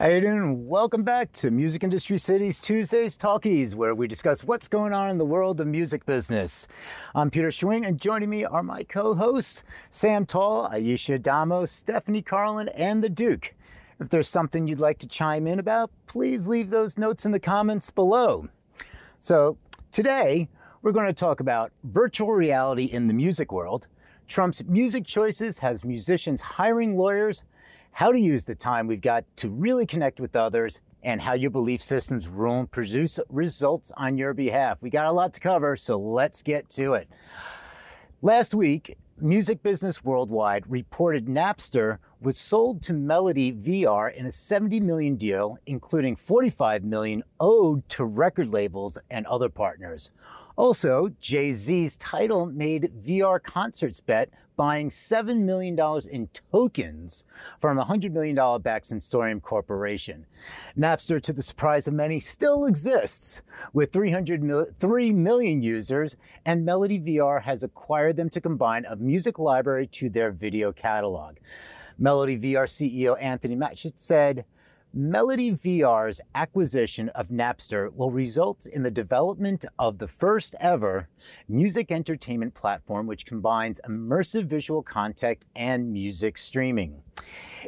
How you doing? Welcome back to Music Industry City's Tuesdays Talkies, where we discuss what's going on in the world of music business. I'm Peter Schwing, and joining me are my co-hosts Sam Tall, Aisha Damo, Stephanie Carlin, and the Duke. If there's something you'd like to chime in about, please leave those notes in the comments below. So today we're going to talk about virtual reality in the music world. Trump's music choices has musicians hiring lawyers how to use the time we've got to really connect with others, and how your belief systems rule and produce results on your behalf. We got a lot to cover, so let's get to it. Last week, Music Business Worldwide reported Napster was sold to Melody VR in a 70 million deal, including 45 million owed to record labels and other partners. Also, Jay Z's Tidal made VR concerts bet buying $7 million in tokens from a $100 million backed Sensorium Corporation. Napster, to the surprise of many, still exists with 303 million users, and Melody VR has acquired them to combine a music library to their video catalog. Melody VR CEO Anthony Matchett said, Melody VR's acquisition of Napster will result in the development of the first ever music entertainment platform which combines immersive visual content and music streaming.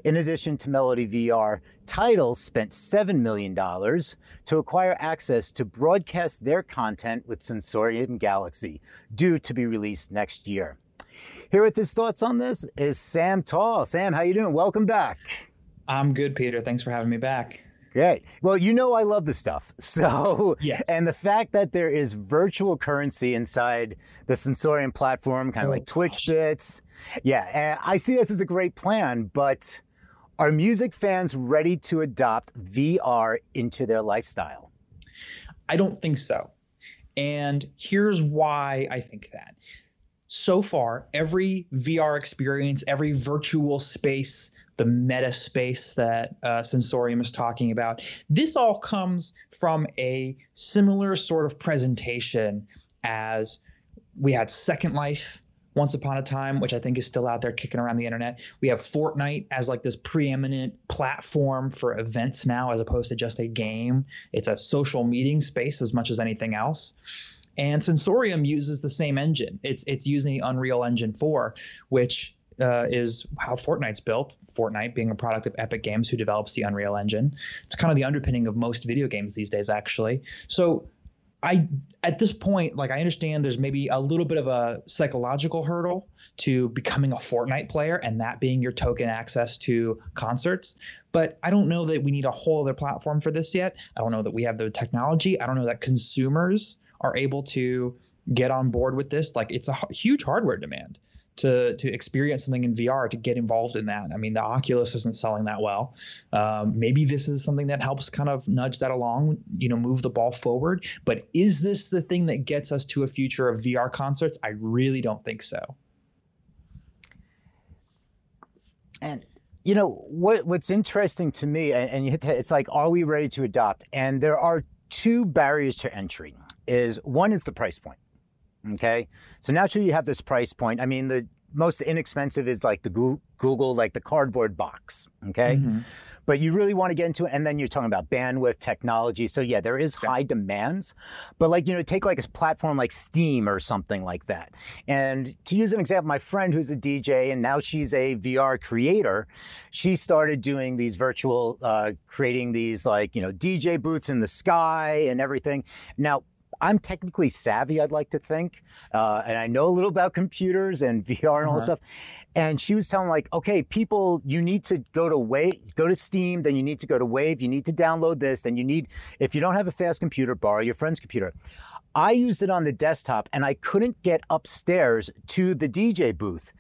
In addition to Melody VR, Tidal spent $7 million to acquire access to broadcast their content with Sensorium Galaxy, due to be released next year. Here with his thoughts on this is Sam Tall. Sam, how you doing? Welcome back. I'm good, Peter. Thanks for having me back. Great. Well, you know I love this stuff. So, yes. and the fact that there is virtual currency inside the Sensorium platform, kind of oh, like Twitch gosh. bits. Yeah, I see this as a great plan, but are music fans ready to adopt VR into their lifestyle? I don't think so. And here's why I think that. So far, every VR experience, every virtual space the meta space that uh, Sensorium is talking about. This all comes from a similar sort of presentation as we had Second Life once upon a time, which I think is still out there kicking around the internet. We have Fortnite as like this preeminent platform for events now, as opposed to just a game. It's a social meeting space as much as anything else. And Sensorium uses the same engine. It's it's using the Unreal Engine 4, which uh, is how Fortnite's built. Fortnite being a product of Epic Games, who develops the Unreal Engine. It's kind of the underpinning of most video games these days, actually. So, I at this point, like I understand, there's maybe a little bit of a psychological hurdle to becoming a Fortnite player, and that being your token access to concerts. But I don't know that we need a whole other platform for this yet. I don't know that we have the technology. I don't know that consumers are able to get on board with this. Like it's a huge hardware demand to to experience something in VR to get involved in that. I mean, the Oculus isn't selling that well. Um, maybe this is something that helps kind of nudge that along, you know, move the ball forward. But is this the thing that gets us to a future of VR concerts? I really don't think so. And you know what what's interesting to me, and, and to, it's like, are we ready to adopt? And there are two barriers to entry. Is one is the price point. Okay. So naturally you have this price point. I mean, the most inexpensive is like the Google, like the cardboard box. Okay. Mm-hmm. But you really want to get into it. And then you're talking about bandwidth technology. So yeah, there is high demands, but like, you know, take like a platform like Steam or something like that. And to use an example, my friend who's a DJ and now she's a VR creator, she started doing these virtual, uh, creating these like, you know, DJ boots in the sky and everything. Now, I'm technically savvy, I'd like to think, uh, and I know a little about computers and VR and all uh-huh. this stuff. And she was telling like, okay, people, you need to go to Wave, go to Steam, then you need to go to Wave, you need to download this, then you need, if you don't have a fast computer, borrow your friend's computer. I used it on the desktop and I couldn't get upstairs to the DJ booth.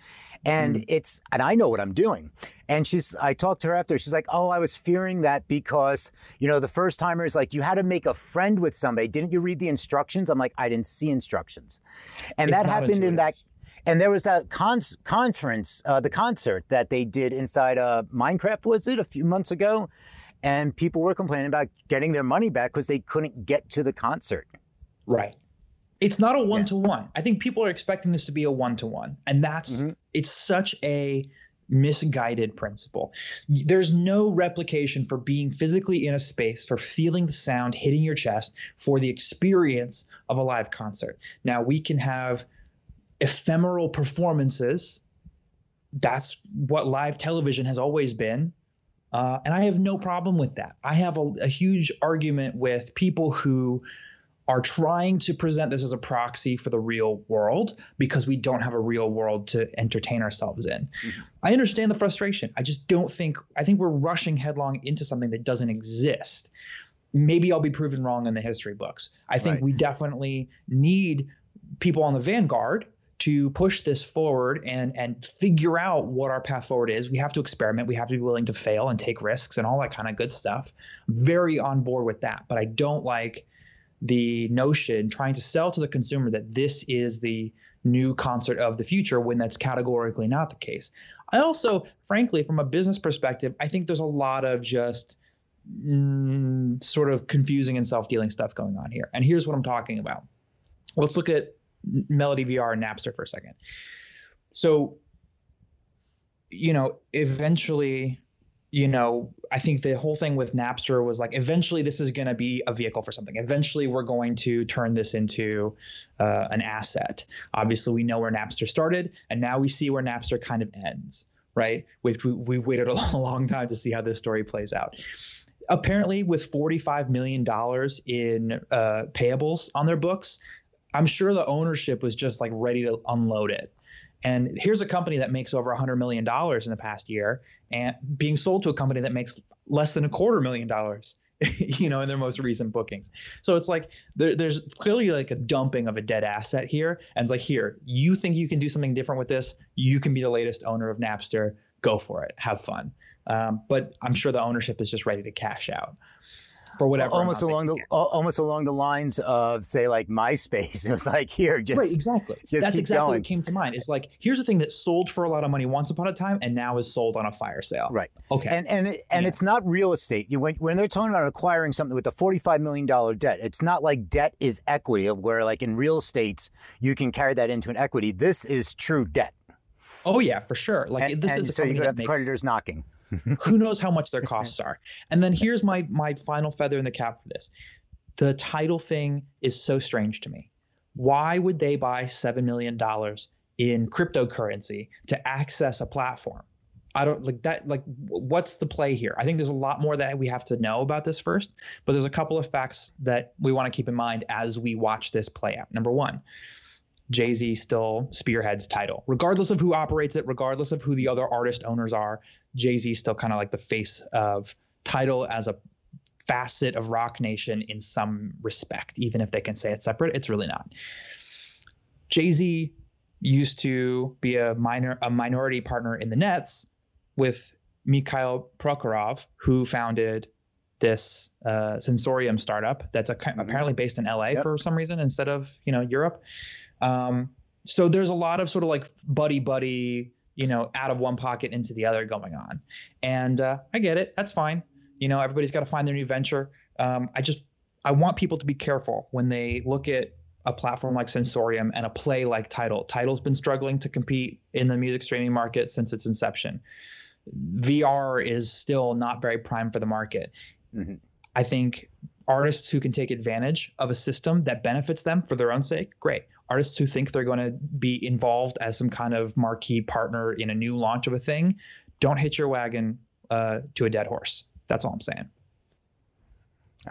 And mm. it's, and I know what I'm doing. And she's, I talked to her after, she's like, oh, I was fearing that because, you know, the first timers, like, you had to make a friend with somebody. Didn't you read the instructions? I'm like, I didn't see instructions. And it's that happened intuitive. in that, and there was that con- conference, uh, the concert that they did inside uh, Minecraft, was it, a few months ago? And people were complaining about getting their money back because they couldn't get to the concert. Right. It's not a one to one. I think people are expecting this to be a one to one, and that's mm-hmm. It's such a misguided principle. There's no replication for being physically in a space, for feeling the sound hitting your chest, for the experience of a live concert. Now, we can have ephemeral performances. That's what live television has always been. Uh, and I have no problem with that. I have a, a huge argument with people who are trying to present this as a proxy for the real world because we don't have a real world to entertain ourselves in. Mm-hmm. I understand the frustration. I just don't think, I think we're rushing headlong into something that doesn't exist. Maybe I'll be proven wrong in the history books. I think right. we definitely need people on the vanguard to push this forward and and figure out what our path forward is. We have to experiment. We have to be willing to fail and take risks and all that kind of good stuff. Very on board with that. But I don't like the notion trying to sell to the consumer that this is the new concert of the future when that's categorically not the case. I also, frankly, from a business perspective, I think there's a lot of just mm, sort of confusing and self dealing stuff going on here. And here's what I'm talking about. Let's look at Melody VR and Napster for a second. So, you know, eventually you know, I think the whole thing with Napster was like, eventually this is going to be a vehicle for something. Eventually we're going to turn this into uh, an asset. Obviously, we know where Napster started, and now we see where Napster kind of ends, right? We've, we've waited a long time to see how this story plays out. Apparently, with $45 million in uh, payables on their books, I'm sure the ownership was just like ready to unload it. And here's a company that makes over $100 million in the past year and being sold to a company that makes less than a quarter million dollars you know in their most recent bookings. So it's like there, there's clearly like a dumping of a dead asset here. And it's like here you think you can do something different with this? You can be the latest owner of napster. Go for it. Have fun. Um, but i'm sure the ownership is just ready to cash out for whatever. Almost along the almost along the lines of say like MySpace. It was like here, just right, exactly. Just That's exactly going. what came to mind. It's like here's a thing that sold for a lot of money once upon a time, and now is sold on a fire sale. Right. Okay. And and and yeah. it's not real estate. You when when they're talking about acquiring something with a forty five million dollar debt, it's not like debt is equity, where like in real estate you can carry that into an equity. This is true debt. Oh yeah, for sure. Like and, this and is a so you have makes, creditors knocking. Who knows how much their costs are? And then here's my my final feather in the cap for this. The Tidal thing is so strange to me. Why would they buy seven million dollars in cryptocurrency to access a platform? I don't like that. Like, what's the play here? I think there's a lot more that we have to know about this first, but there's a couple of facts that we want to keep in mind as we watch this play out. Number one, Jay Z still spearheads Tidal, regardless of who operates it, regardless of who the other artist owners are. Jay Z still kind of like the face of Tidal as a facet of Roc Nation in some respect, even if they can say it's separate. It's really not. Jay Z used to be a minor a minority partner in the Nets with Mikhail Prokhorov, who founded this uh, Sensorium startup that's a, mm-hmm. apparently based in LA yep. for some reason instead of you know Europe. Um, so there's a lot of sort of like buddy buddy, you know, out of one pocket into the other going on, and uh, I get it. That's fine. You know, everybody's got to find their new venture. Um, I just I want people to be careful when they look at a platform like Sensorium and a play like Tidal. Tidal's been struggling to compete in the music streaming market since its inception. VR is still not very prime for the market. Mm-hmm. I think artists who can take advantage of a system that benefits them for their own sake, great. Artists who think they're going to be involved as some kind of marquee partner in a new launch of a thing, don't hitch your wagon uh, to a dead horse. That's all I'm saying.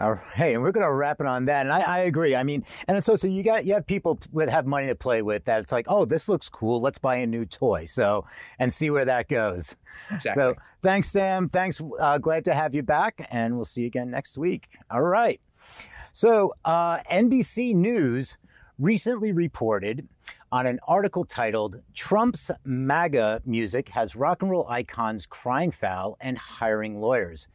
All right, and we're going to wrap it on that. And I, I, agree. I mean, and so so you got you have people that have money to play with that it's like, oh, this looks cool. Let's buy a new toy. So and see where that goes. Exactly. So thanks, Sam. Thanks. Uh, glad to have you back, and we'll see you again next week. All right. So uh, NBC News recently reported on an article titled Trump's MAGA Music Has Rock and Roll Icons Crying Foul and Hiring Lawyers.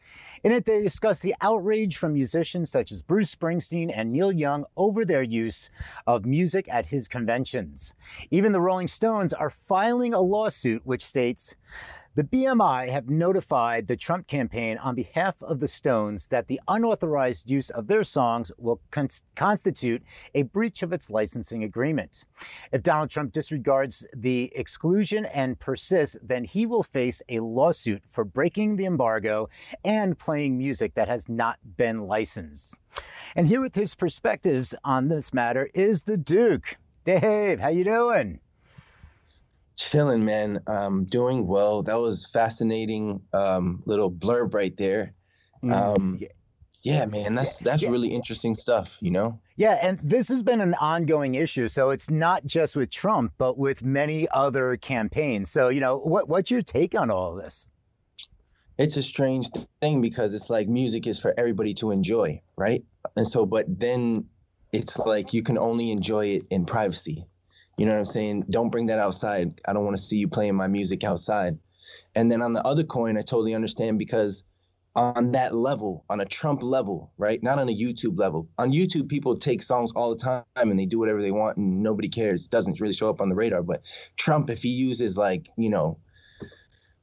In it, they discuss the outrage from musicians such as Bruce Springsteen and Neil Young over their use of music at his conventions. Even the Rolling Stones are filing a lawsuit which states, The BMI have notified the Trump campaign on behalf of the Stones that the unauthorized use of their songs will con- constitute a breach of its licensing agreement. If Donald Trump disregards the exclusion and persists, then he will face a lawsuit for breaking the embargo and playing music that has not been licensed. And here with his perspectives on this matter is the Duke. Dave, how you doing? Chilling, man. Um, doing well. That was fascinating. Um, little blurb right there. Mm, um, yeah. man. That's that's yeah. really interesting stuff. You know. Yeah, and this has been an ongoing issue. So it's not just with Trump, but with many other campaigns. So you know, what what's your take on all of this? It's a strange thing because it's like music is for everybody to enjoy, right? And so, but then it's like you can only enjoy it in privacy you know what I'm saying? Don't bring that outside. I don't want to see you playing my music outside. And then on the other coin, I totally understand because on that level, on a Trump level, right? Not on a YouTube level. On YouTube, people take songs all the time and they do whatever they want and nobody cares. It doesn't really show up on the radar. But Trump, if he uses like, you know,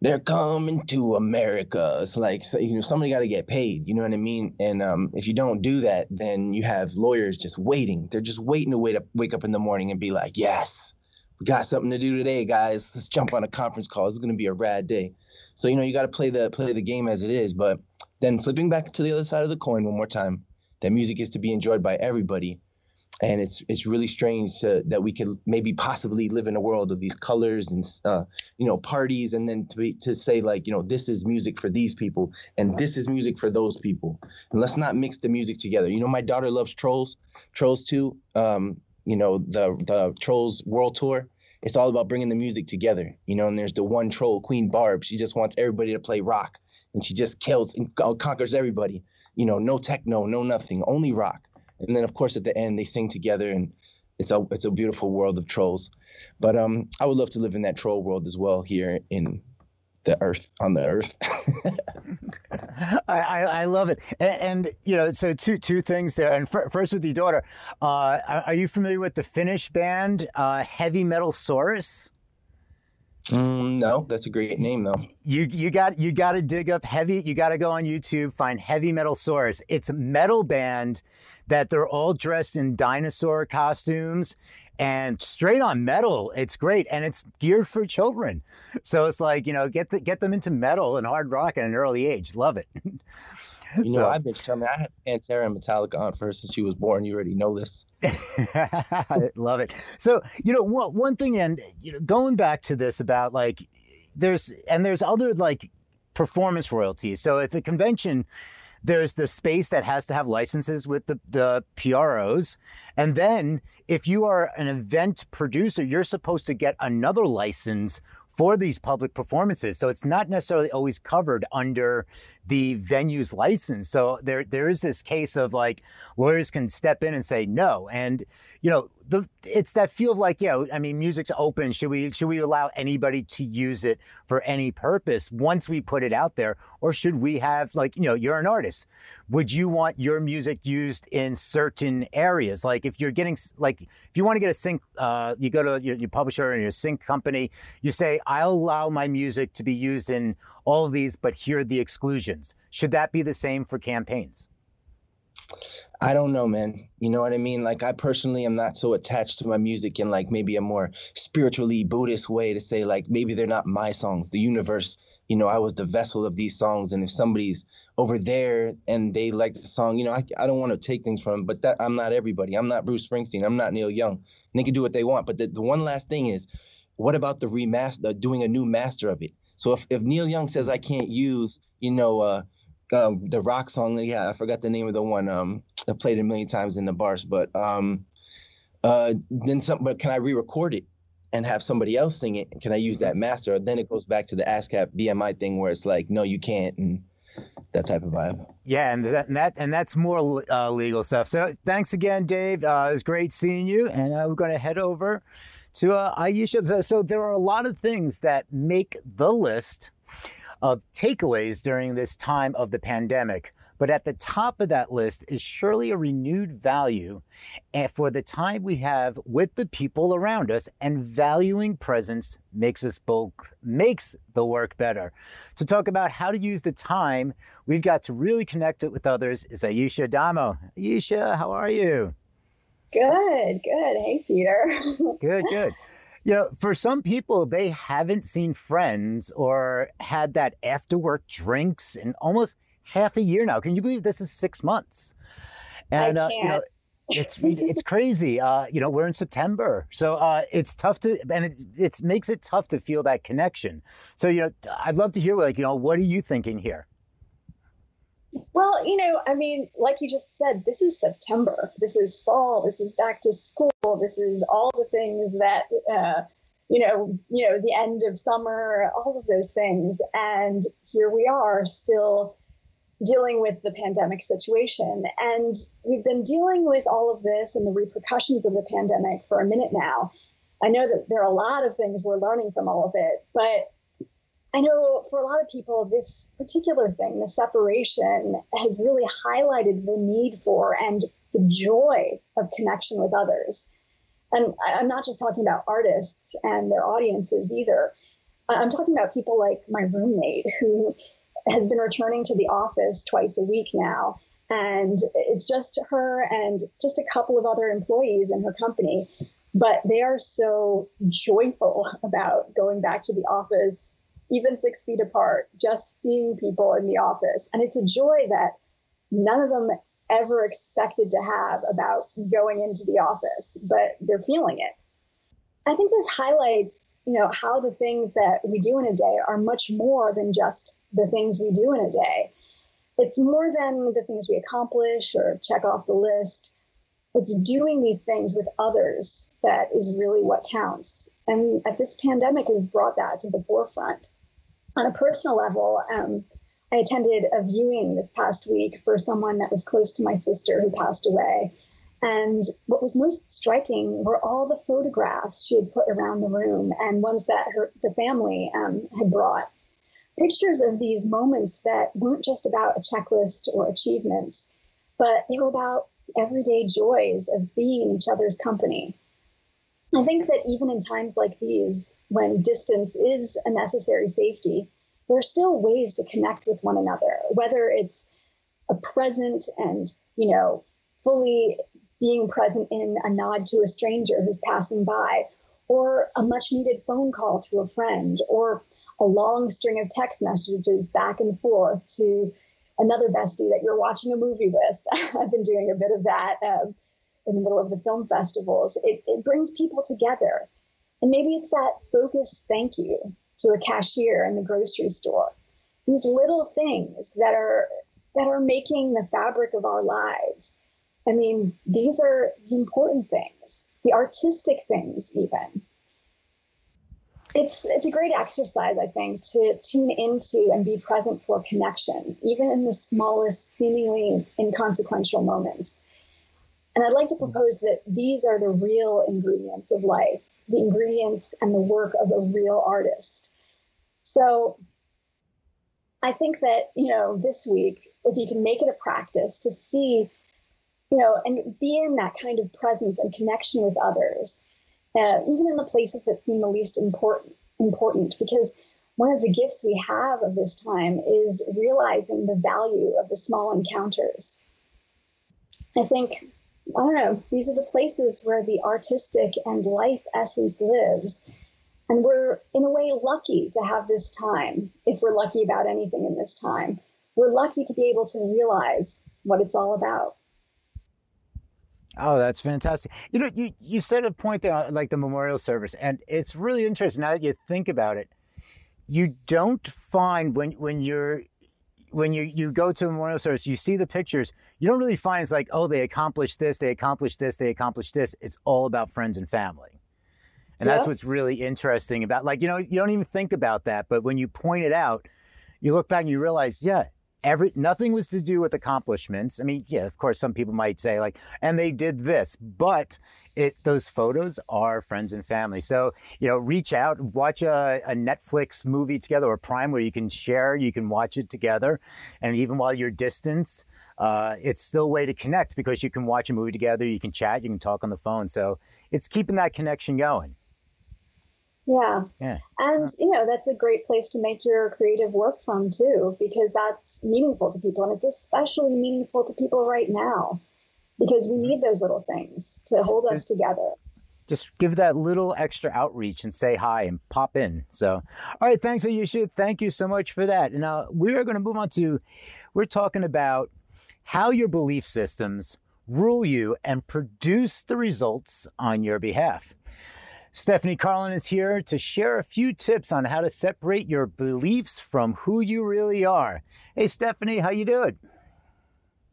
they're coming to America. It's like so, you know somebody got to get paid. You know what I mean? And um, if you don't do that, then you have lawyers just waiting. They're just waiting to wait up, wake up in the morning and be like, "Yes, we got something to do today, guys. Let's jump on a conference call. It's gonna be a rad day." So you know you got to play the play the game as it is. But then flipping back to the other side of the coin one more time, that music is to be enjoyed by everybody and it's it's really strange to, that we could maybe possibly live in a world of these colors and uh, you know parties, and then to be, to say like you know this is music for these people and this is music for those people, and let's not mix the music together. You know, my daughter loves Trolls, Trolls too. Um, you know the the Trolls World Tour. It's all about bringing the music together. You know, and there's the one troll, Queen Barb. She just wants everybody to play rock, and she just kills and conquers everybody. You know, no techno, no nothing, only rock and then of course at the end they sing together and it's a it's a beautiful world of trolls but um i would love to live in that troll world as well here in the earth on the earth I, I, I love it and, and, you know so two two things there and f- first with your daughter uh, are you familiar with the finnish band uh, heavy metal saurus Mm, no, that's a great name though. You you got you got to dig up heavy. You got to go on YouTube, find Heavy Metal Saurus. It's a metal band that they're all dressed in dinosaur costumes and straight on metal. It's great and it's geared for children. So it's like you know get the, get them into metal and hard rock at an early age. Love it. You know, so, I've been telling me I had Pantera and Metallica on first since she was born. You already know this. Love it. So, you know, one, one thing, and you know, going back to this about like, there's and there's other like performance royalties. So, if the convention, there's the space that has to have licenses with the, the PROs. And then if you are an event producer, you're supposed to get another license for these public performances. So it's not necessarily always covered under the venue's license. So there there is this case of like lawyers can step in and say no. And you know, the it's that feel of like, yeah, I mean, music's open. Should we should we allow anybody to use it for any purpose once we put it out there? Or should we have like, you know, you're an artist. Would you want your music used in certain areas? Like if you're getting like if you want to get a sync, uh, you go to your, your publisher and your sync company, you say, I'll allow my music to be used in all of these, but here are the exclusions. Should that be the same for campaigns? I don't know, man. You know what I mean? Like I personally am not so attached to my music in like maybe a more spiritually Buddhist way to say like maybe they're not my songs. The universe, you know, I was the vessel of these songs, and if somebody's over there and they like the song, you know, I, I don't want to take things from them, but that I'm not everybody. I'm not Bruce Springsteen. I'm not Neil Young. And they can do what they want. But the, the one last thing is, what about the remaster, doing a new master of it? So if, if Neil Young says I can't use, you know, uh, um, the rock song. Yeah, I forgot the name of the one. Um, I played it a million times in the bars, but um, uh, then some. But can I re-record it and have somebody else sing it? Can I use that master? Then it goes back to the ASCAP BMI thing where it's like, no, you can't, and that type of vibe. Yeah, and that and, that, and that's more uh, legal stuff. So thanks again, Dave. Uh, it was great seeing you, and uh, we're going to head over to uh, Aisha. So, so there are a lot of things that make the list of takeaways during this time of the pandemic. But at the top of that list is surely a renewed value eh, for the time we have with the people around us and valuing presence makes us both makes the work better. To talk about how to use the time we've got to really connect it with others is Aisha Damo. Aisha, how are you? Good, good. Hey, Peter. good, good. You know, for some people, they haven't seen friends or had that after work drinks in almost half a year now. Can you believe this is six months? And uh, you know, it's it's crazy. Uh, you know, we're in September, so uh, it's tough to, and it it makes it tough to feel that connection. So you know, I'd love to hear like you know, what are you thinking here? Well, you know, I mean, like you just said, this is September. This is fall. This is back to school. This is all the things that, uh, you know, you know, the end of summer, all of those things. And here we are still dealing with the pandemic situation. And we've been dealing with all of this and the repercussions of the pandemic for a minute now. I know that there are a lot of things we're learning from all of it, but I know for a lot of people, this particular thing, the separation, has really highlighted the need for and the joy of connection with others. And I'm not just talking about artists and their audiences either. I'm talking about people like my roommate who has been returning to the office twice a week now. And it's just her and just a couple of other employees in her company. But they are so joyful about going back to the office even six feet apart, just seeing people in the office. And it's a joy that none of them ever expected to have about going into the office, but they're feeling it. I think this highlights, you know, how the things that we do in a day are much more than just the things we do in a day. It's more than the things we accomplish or check off the list. It's doing these things with others that is really what counts. And this pandemic has brought that to the forefront on a personal level, um, I attended a viewing this past week for someone that was close to my sister who passed away. And what was most striking were all the photographs she had put around the room and ones that her the family um, had brought. Pictures of these moments that weren't just about a checklist or achievements, but they were about everyday joys of being in each other's company. I think that even in times like these, when distance is a necessary safety, there are still ways to connect with one another, whether it's a present and, you know, fully being present in a nod to a stranger who's passing by, or a much needed phone call to a friend, or a long string of text messages back and forth to another bestie that you're watching a movie with. I've been doing a bit of that. Um, in the middle of the film festivals. It, it brings people together. And maybe it's that focused thank you to a cashier in the grocery store. These little things that are that are making the fabric of our lives. I mean, these are the important things, the artistic things, even. It's it's a great exercise, I think, to tune into and be present for connection, even in the smallest, seemingly inconsequential moments. And I'd like to propose that these are the real ingredients of life, the ingredients and the work of a real artist. So I think that, you know, this week, if you can make it a practice to see, you know, and be in that kind of presence and connection with others, uh, even in the places that seem the least important, important, because one of the gifts we have of this time is realizing the value of the small encounters. I think I don't know, these are the places where the artistic and life essence lives. And we're, in a way, lucky to have this time, if we're lucky about anything in this time. We're lucky to be able to realize what it's all about. Oh, that's fantastic. You know, you, you said a point there, uh, like the memorial service, and it's really interesting now that you think about it. You don't find when when you're when you, you go to a memorial service, you see the pictures, you don't really find it's like, oh, they accomplished this, they accomplished this, they accomplished this. It's all about friends and family. And yeah. that's what's really interesting about like, you know, you don't even think about that. But when you point it out, you look back and you realize, yeah, every nothing was to do with accomplishments. I mean, yeah, of course, some people might say like, and they did this, but it those photos are friends and family. So you know, reach out, watch a, a, Netflix movie together or Prime where you can share, you can watch it together, and even while you're distance, uh, it's still a way to connect because you can watch a movie together, you can chat, you can talk on the phone. So it's keeping that connection going. Yeah. Yeah. And, you know, that's a great place to make your creative work from too, because that's meaningful to people. And it's especially meaningful to people right now because we need those little things to hold us together. Just give that little extra outreach and say hi and pop in. So, all right. Thanks, Aisha. Thank you so much for that. And now we are going to move on to, we're talking about how your belief systems rule you and produce the results on your behalf. Stephanie Carlin is here to share a few tips on how to separate your beliefs from who you really are. Hey, Stephanie, how you doing?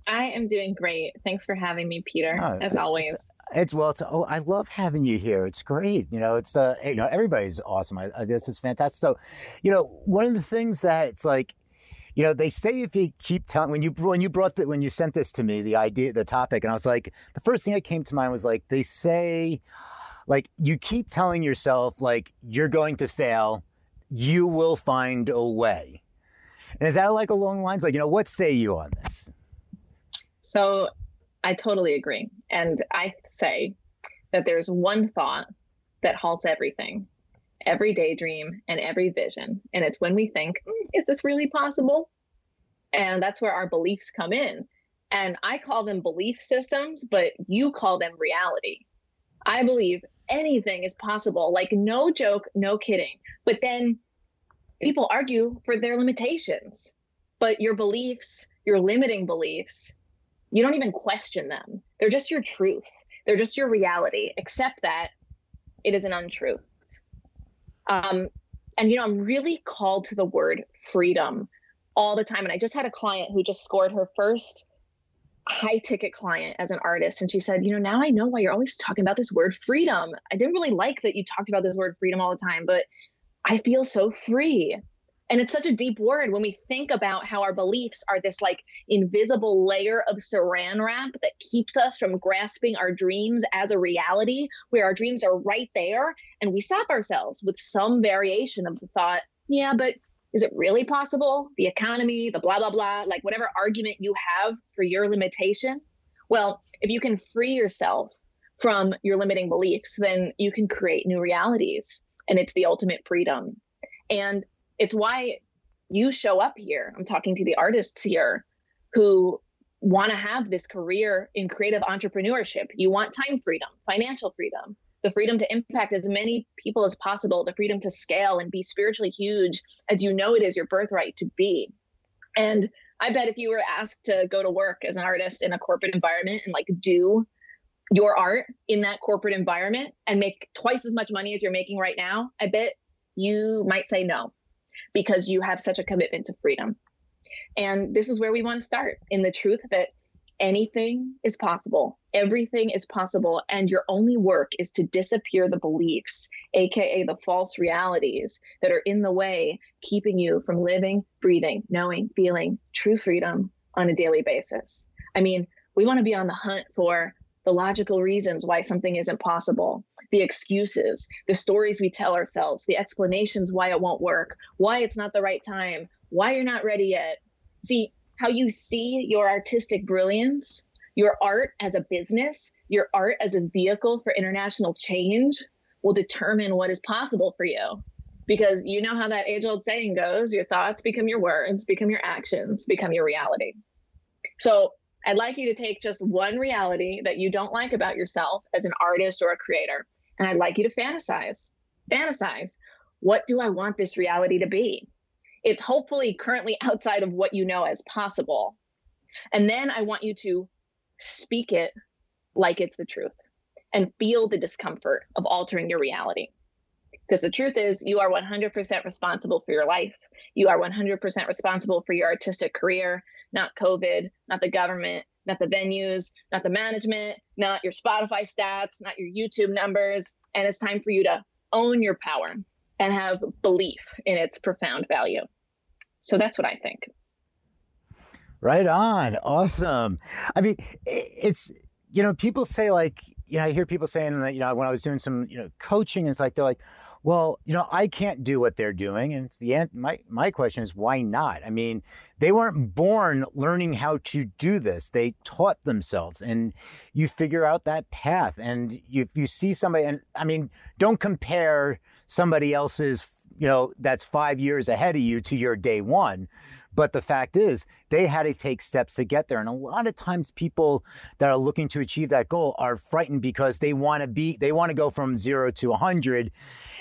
I am doing great. Thanks for having me, Peter. Oh, as it's, always. It's, it's well. It's, oh, I love having you here. It's great. You know, it's uh, you know, everybody's awesome. I, I, this is fantastic. So, you know, one of the things that it's like, you know, they say if you keep telling when you when you brought the when you sent this to me, the idea, the topic, and I was like, the first thing that came to mind was like they say like you keep telling yourself like you're going to fail, you will find a way. And is that like along lines like, you know, what say you on this? So I totally agree. And I say that there's one thought that halts everything, every daydream and every vision. And it's when we think, mm, is this really possible? And that's where our beliefs come in. And I call them belief systems, but you call them reality. I believe anything is possible. Like, no joke, no kidding. But then people argue for their limitations. But your beliefs, your limiting beliefs, you don't even question them. They're just your truth, they're just your reality, except that it is an untruth. Um, and, you know, I'm really called to the word freedom all the time. And I just had a client who just scored her first high ticket client as an artist and she said you know now i know why you're always talking about this word freedom i didn't really like that you talked about this word freedom all the time but i feel so free and it's such a deep word when we think about how our beliefs are this like invisible layer of saran wrap that keeps us from grasping our dreams as a reality where our dreams are right there and we stop ourselves with some variation of the thought yeah but is it really possible? The economy, the blah, blah, blah, like whatever argument you have for your limitation. Well, if you can free yourself from your limiting beliefs, then you can create new realities. And it's the ultimate freedom. And it's why you show up here. I'm talking to the artists here who want to have this career in creative entrepreneurship. You want time freedom, financial freedom, the freedom to impact as many people as possible, the freedom to scale and be spiritually huge as you know it is your birthright to be. And I bet if you were asked to go to work as an artist in a corporate environment and like do your art in that corporate environment and make twice as much money as you're making right now, I bet you might say no because you have such a commitment to freedom. And this is where we want to start in the truth that anything is possible. Everything is possible. And your only work is to disappear the beliefs, AKA the false realities that are in the way, keeping you from living, breathing, knowing, feeling true freedom on a daily basis. I mean, we want to be on the hunt for the logical reasons why something isn't possible, the excuses, the stories we tell ourselves, the explanations why it won't work, why it's not the right time, why you're not ready yet. See, how you see your artistic brilliance, your art as a business, your art as a vehicle for international change will determine what is possible for you. Because you know how that age old saying goes your thoughts become your words, become your actions, become your reality. So I'd like you to take just one reality that you don't like about yourself as an artist or a creator, and I'd like you to fantasize. Fantasize. What do I want this reality to be? it's hopefully currently outside of what you know as possible. And then I want you to speak it like it's the truth and feel the discomfort of altering your reality. Because the truth is, you are 100% responsible for your life. You are 100% responsible for your artistic career, not COVID, not the government, not the venues, not the management, not your Spotify stats, not your YouTube numbers. And it's time for you to own your power and have belief in its profound value. So that's what I think. Right on. Awesome. I mean, it's, you know, people say like, you know, I hear people saying that, you know, when I was doing some, you know, coaching, it's like, they're like, well, you know, I can't do what they're doing. And it's the end. My, my question is, why not? I mean, they weren't born learning how to do this. They taught themselves and you figure out that path. And if you see somebody, and I mean, don't compare somebody else's, you know, that's five years ahead of you to your day one but the fact is, they had to take steps to get there. And a lot of times, people that are looking to achieve that goal are frightened because they want to be, they want to go from zero to 100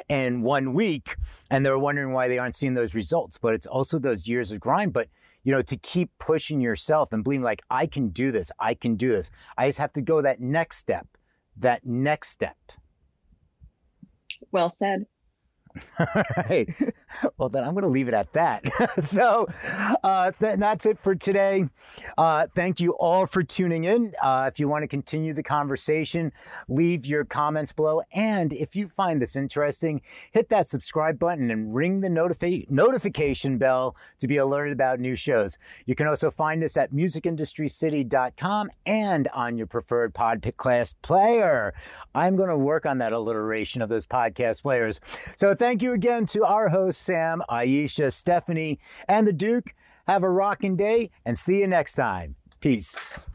in one week. And they're wondering why they aren't seeing those results. But it's also those years of grind. But you know, to keep pushing yourself and believing like, I can do this, I can do this. I just have to go that next step, that next step. Well said. All right. Well, then I'm going to leave it at that. so uh, th- that's it for today. Uh, thank you all for tuning in. Uh, if you want to continue the conversation, leave your comments below. And if you find this interesting, hit that subscribe button and ring the notifi- notification bell to be alerted about new shows. You can also find us at musicindustrycity.com and on your preferred podcast player. I'm going to work on that alliteration of those podcast players. So thank you again to our hosts, Sam, Aisha, Stephanie, and the Duke. Have a rocking day and see you next time. Peace.